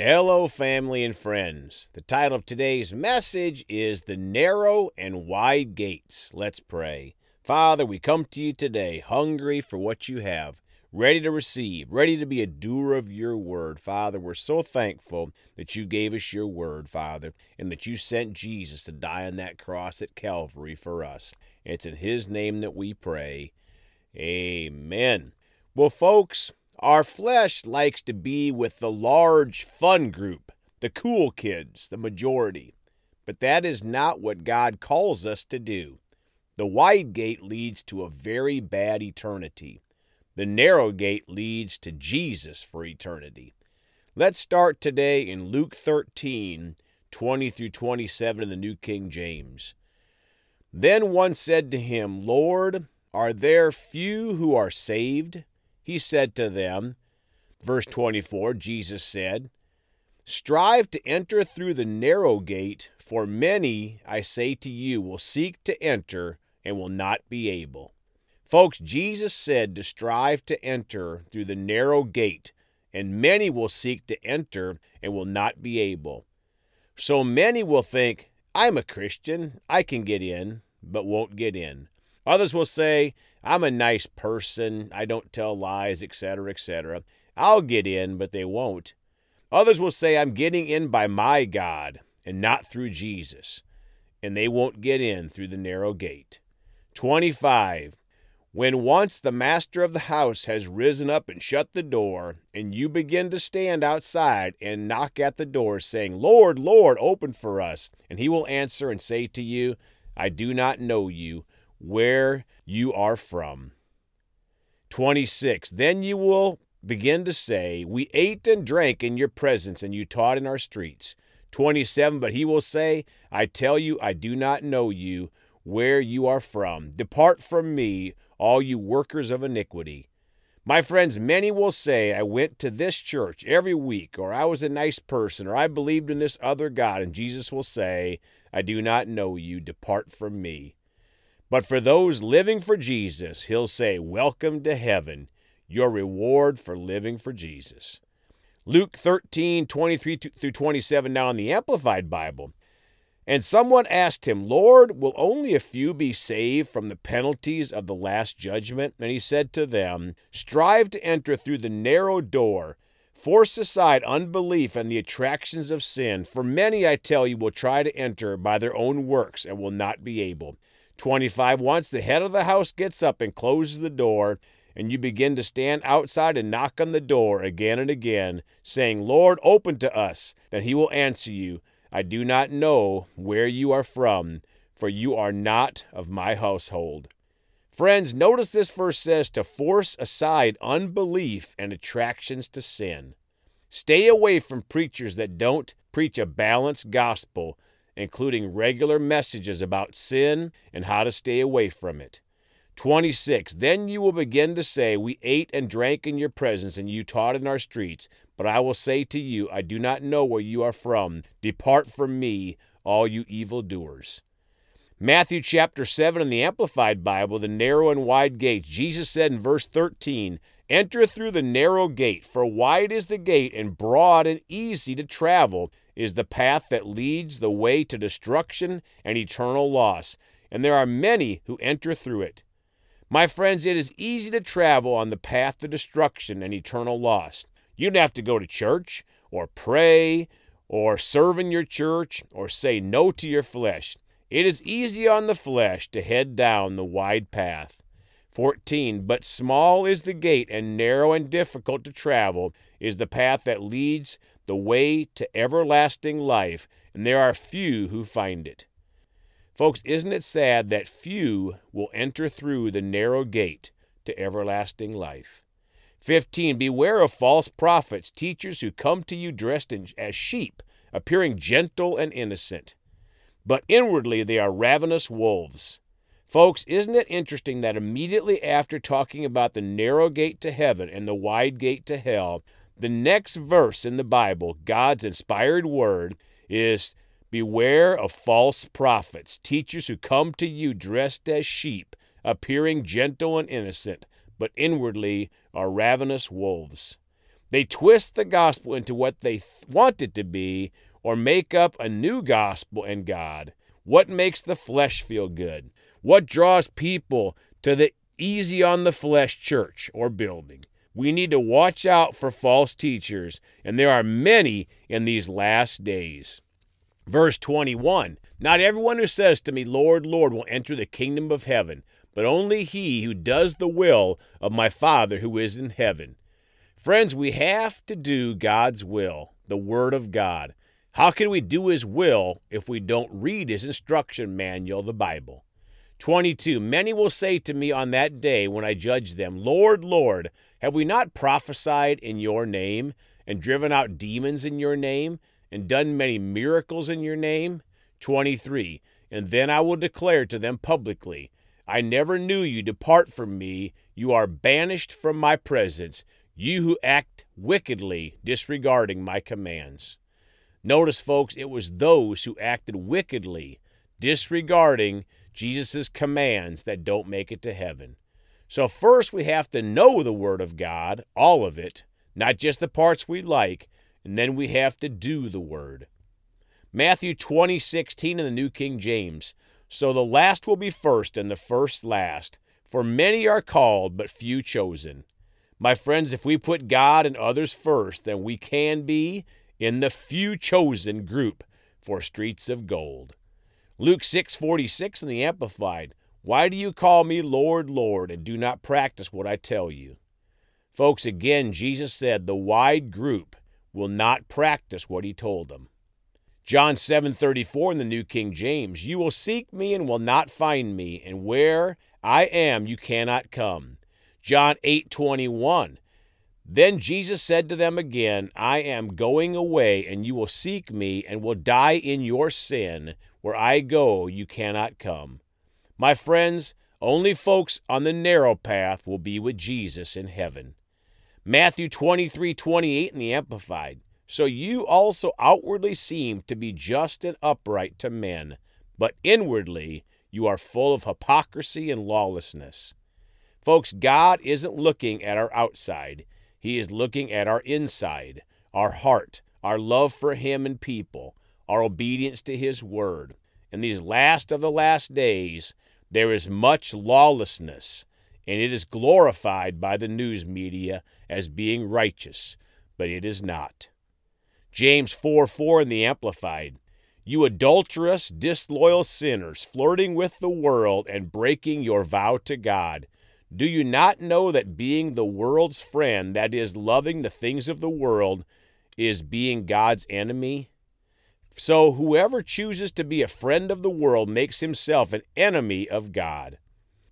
Hello, family and friends. The title of today's message is The Narrow and Wide Gates. Let's pray. Father, we come to you today hungry for what you have, ready to receive, ready to be a doer of your word. Father, we're so thankful that you gave us your word, Father, and that you sent Jesus to die on that cross at Calvary for us. It's in his name that we pray. Amen. Well, folks, our flesh likes to be with the large fun group, the cool kids, the majority. But that is not what God calls us to do. The wide gate leads to a very bad eternity. The narrow gate leads to Jesus for eternity. Let's start today in Luke 13, 20 through 27 in the New King James. Then one said to him, Lord, are there few who are saved? He said to them, verse 24, Jesus said, Strive to enter through the narrow gate, for many, I say to you, will seek to enter and will not be able. Folks, Jesus said to strive to enter through the narrow gate, and many will seek to enter and will not be able. So many will think, I'm a Christian, I can get in, but won't get in. Others will say, I'm a nice person, I don't tell lies, etc., etc. I'll get in, but they won't. Others will say, I'm getting in by my God and not through Jesus, and they won't get in through the narrow gate. 25. When once the master of the house has risen up and shut the door, and you begin to stand outside and knock at the door, saying, Lord, Lord, open for us, and he will answer and say to you, I do not know you where you are from. 26. Then you will begin to say, We ate and drank in your presence, and you taught in our streets. 27. But he will say, I tell you, I do not know you, where you are from. Depart from me, all you workers of iniquity. My friends, many will say, I went to this church every week, or I was a nice person, or I believed in this other God. And Jesus will say, I do not know you. Depart from me. But for those living for Jesus, he'll say, Welcome to heaven, your reward for living for Jesus. Luke 13, 23 through 27, now in the Amplified Bible. And someone asked him, Lord, will only a few be saved from the penalties of the last judgment? And he said to them, Strive to enter through the narrow door. Force aside unbelief and the attractions of sin, for many, I tell you, will try to enter by their own works and will not be able. 25 Once the head of the house gets up and closes the door, and you begin to stand outside and knock on the door again and again, saying, Lord, open to us, then he will answer you, I do not know where you are from, for you are not of my household. Friends, notice this verse says to force aside unbelief and attractions to sin. Stay away from preachers that don't preach a balanced gospel including regular messages about sin and how to stay away from it. 26. Then you will begin to say, We ate and drank in your presence, and you taught in our streets. But I will say to you, I do not know where you are from. Depart from me, all you evildoers. Matthew chapter 7 in the Amplified Bible, the narrow and wide gate. Jesus said in verse 13, Enter through the narrow gate, for wide is the gate, and broad and easy to travel is the path that leads the way to destruction and eternal loss, and there are many who enter through it. My friends, it is easy to travel on the path to destruction and eternal loss. You don't have to go to church or pray or serve in your church or say no to your flesh. It is easy on the flesh to head down the wide path. 14. But small is the gate and narrow and difficult to travel is the path that leads the way to everlasting life, and there are few who find it. Folks, isn't it sad that few will enter through the narrow gate to everlasting life? 15. Beware of false prophets, teachers who come to you dressed in, as sheep, appearing gentle and innocent, but inwardly they are ravenous wolves. Folks, isn't it interesting that immediately after talking about the narrow gate to heaven and the wide gate to hell, the next verse in the Bible, God's inspired word, is Beware of false prophets, teachers who come to you dressed as sheep, appearing gentle and innocent, but inwardly are ravenous wolves. They twist the gospel into what they th- want it to be or make up a new gospel and God. What makes the flesh feel good? What draws people to the easy on the flesh church or building? We need to watch out for false teachers, and there are many in these last days. Verse 21 Not everyone who says to me, Lord, Lord, will enter the kingdom of heaven, but only he who does the will of my Father who is in heaven. Friends, we have to do God's will, the Word of God. How can we do His will if we don't read His instruction manual, the Bible? 22 Many will say to me on that day when I judge them, Lord, Lord, have we not prophesied in your name, and driven out demons in your name, and done many miracles in your name? 23 And then I will declare to them publicly, I never knew you, depart from me, you are banished from my presence you who act wickedly, disregarding my commands. Notice, folks, it was those who acted wickedly, disregarding Jesus' commands, that don't make it to heaven. So, first, we have to know the Word of God, all of it, not just the parts we like, and then we have to do the Word. Matthew 20, 16 in the New King James. So the last will be first, and the first last. For many are called, but few chosen. My friends, if we put God and others first, then we can be in the few chosen group for streets of gold. Luke 6:46 in the amplified. Why do you call me Lord, Lord and do not practice what I tell you? Folks, again Jesus said the wide group will not practice what he told them. John 7:34 in the New King James, you will seek me and will not find me, and where I am you cannot come. John 8:21 Then Jesus said to them again, I am going away and you will seek me and will die in your sin. Where I go you cannot come. My friends, only folks on the narrow path will be with Jesus in heaven. Matthew 23:28 in the amplified. So you also outwardly seem to be just and upright to men, but inwardly you are full of hypocrisy and lawlessness. Folks, God isn't looking at our outside, He is looking at our inside, our heart, our love for Him and people, our obedience to His word. In these last of the last days, there is much lawlessness, and it is glorified by the news media as being righteous, but it is not. James 4 4 in the Amplified. You adulterous, disloyal sinners, flirting with the world and breaking your vow to God do you not know that being the world's friend, that is, loving the things of the world, is being God's enemy? So whoever chooses to be a friend of the world makes himself an enemy of God.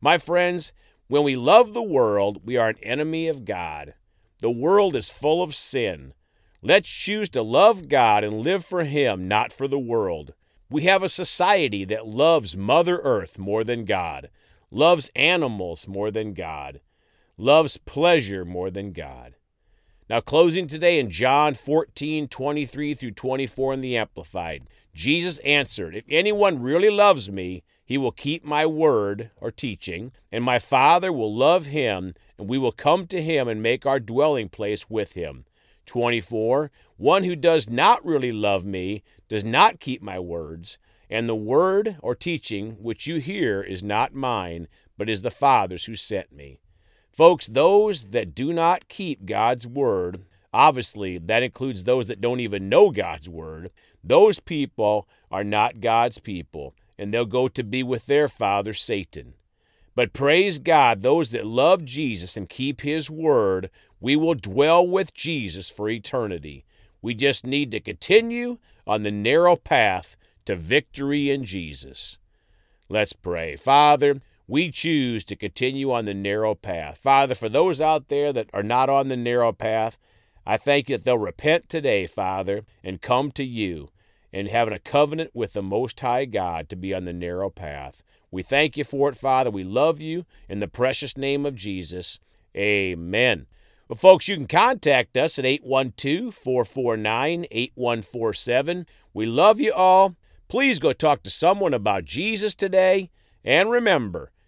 My friends, when we love the world, we are an enemy of God. The world is full of sin. Let's choose to love God and live for Him, not for the world. We have a society that loves Mother Earth more than God loves animals more than God, loves pleasure more than God. Now, closing today in John 14, 23 through 24 in the Amplified, Jesus answered, If anyone really loves me, he will keep my word or teaching, and my Father will love him, and we will come to him and make our dwelling place with him. 24. One who does not really love me does not keep my words, and the word or teaching which you hear is not mine, but is the Father's who sent me. Folks, those that do not keep God's word, obviously that includes those that don't even know God's word, those people are not God's people, and they'll go to be with their father, Satan. But praise God, those that love Jesus and keep his word, we will dwell with Jesus for eternity. We just need to continue on the narrow path to victory in Jesus. Let's pray. Father, we choose to continue on the narrow path. Father, for those out there that are not on the narrow path, I thank you that they'll repent today, Father, and come to you and having a covenant with the Most High God to be on the narrow path. We thank you for it, Father. We love you in the precious name of Jesus. Amen. Well, folks, you can contact us at 812 449 8147. We love you all. Please go talk to someone about Jesus today. And remember,